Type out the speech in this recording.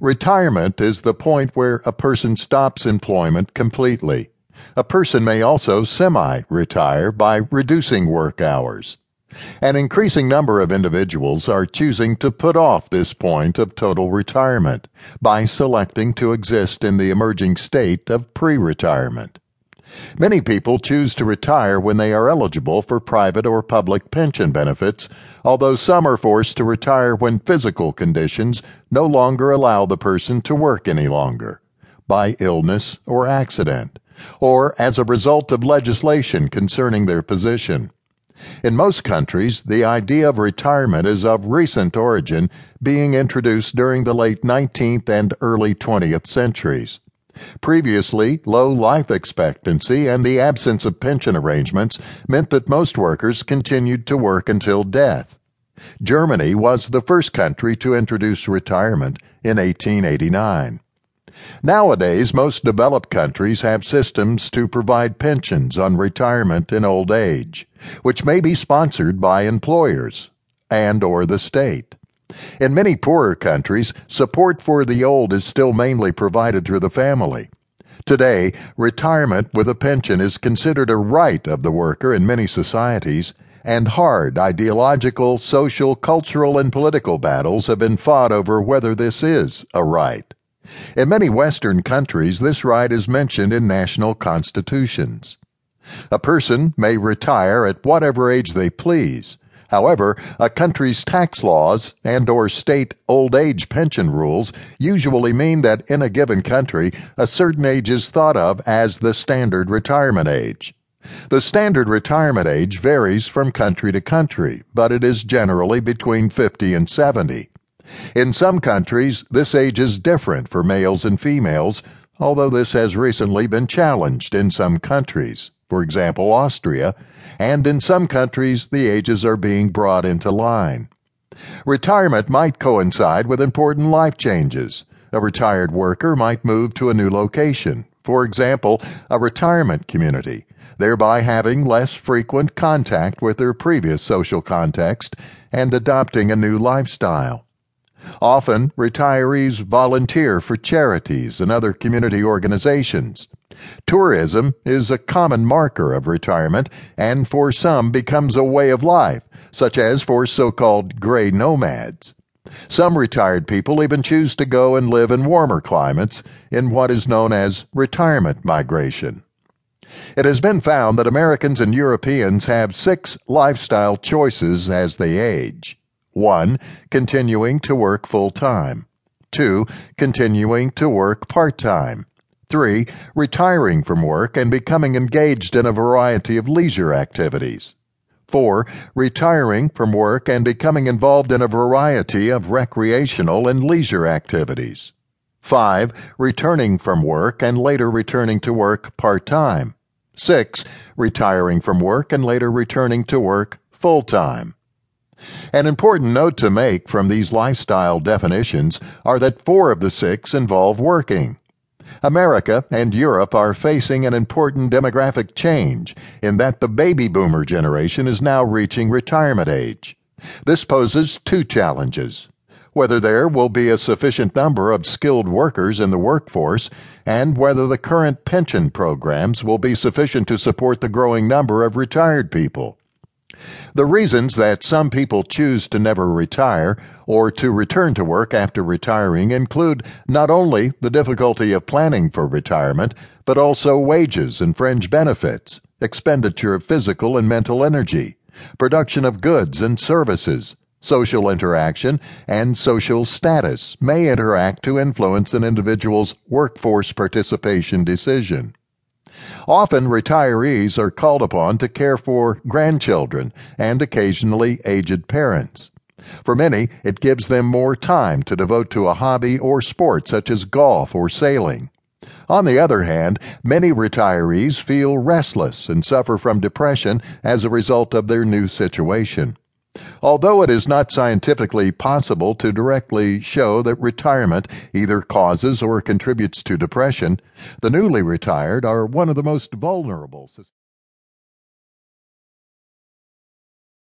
Retirement is the point where a person stops employment completely. A person may also semi retire by reducing work hours. An increasing number of individuals are choosing to put off this point of total retirement by selecting to exist in the emerging state of pre retirement. Many people choose to retire when they are eligible for private or public pension benefits, although some are forced to retire when physical conditions no longer allow the person to work any longer, by illness or accident, or as a result of legislation concerning their position. In most countries, the idea of retirement is of recent origin, being introduced during the late 19th and early 20th centuries. Previously, low life expectancy and the absence of pension arrangements meant that most workers continued to work until death. Germany was the first country to introduce retirement in 1889. Nowadays, most developed countries have systems to provide pensions on retirement in old age, which may be sponsored by employers and or the state. In many poorer countries, support for the old is still mainly provided through the family. Today, retirement with a pension is considered a right of the worker in many societies, and hard ideological, social, cultural, and political battles have been fought over whether this is a right. In many Western countries, this right is mentioned in national constitutions. A person may retire at whatever age they please, However, a country's tax laws and or state old age pension rules usually mean that in a given country, a certain age is thought of as the standard retirement age. The standard retirement age varies from country to country, but it is generally between 50 and 70. In some countries, this age is different for males and females, although this has recently been challenged in some countries for example, Austria, and in some countries the ages are being brought into line. Retirement might coincide with important life changes. A retired worker might move to a new location, for example, a retirement community, thereby having less frequent contact with their previous social context and adopting a new lifestyle. Often, retirees volunteer for charities and other community organizations. Tourism is a common marker of retirement and for some becomes a way of life, such as for so called gray nomads. Some retired people even choose to go and live in warmer climates in what is known as retirement migration. It has been found that Americans and Europeans have six lifestyle choices as they age. 1. Continuing to work full time. 2. Continuing to work part time. 3. Retiring from work and becoming engaged in a variety of leisure activities. 4. Retiring from work and becoming involved in a variety of recreational and leisure activities. 5. Returning from work and later returning to work part time. 6. Retiring from work and later returning to work full time. An important note to make from these lifestyle definitions are that four of the six involve working. America and Europe are facing an important demographic change in that the baby boomer generation is now reaching retirement age. This poses two challenges whether there will be a sufficient number of skilled workers in the workforce, and whether the current pension programs will be sufficient to support the growing number of retired people. The reasons that some people choose to never retire or to return to work after retiring include not only the difficulty of planning for retirement, but also wages and fringe benefits, expenditure of physical and mental energy, production of goods and services, social interaction, and social status may interact to influence an individual's workforce participation decision. Often retirees are called upon to care for grandchildren and occasionally aged parents. For many, it gives them more time to devote to a hobby or sport such as golf or sailing. On the other hand, many retirees feel restless and suffer from depression as a result of their new situation. Although it is not scientifically possible to directly show that retirement either causes or contributes to depression, the newly retired are one of the most vulnerable.